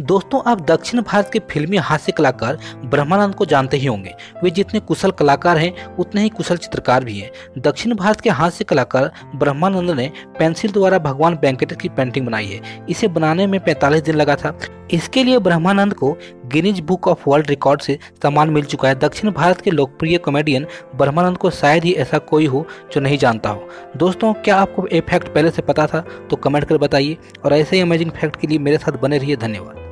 दोस्तों, आप दक्षिण भारत के फिल्मी हास्य कलाकार ब्रह्मानंद को जानते ही होंगे। वे जितने कुशल कलाकार हैं, उतने ही कुशल चित्रकार भी हैं। दक्षिण भारत के हास्य कलाकार ब्रह्मानंद ने पेंसिल द्वारा भगवान वेंकटेश की पेंटिंग बनाई है। इसे बनाने में 45 दिन लगा था। इसके लिए ब्रह्मानंद को Guinness book of world record से सम्मान मिल चुका है। दक्षिण भारत के लोकप्रिय कॉमेडियन ब्रह्मानंद को शायद ही ऐसा कोई हो जो नहीं जानता हो। दोस्तों, क्या आपको ये फैक्ट पहले से पता था? तो कमेंट कर बताइए। और ऐसे ही अमेजिंग फैक्ट के लिए मेरे साथ बने रहिए। धन्यवाद।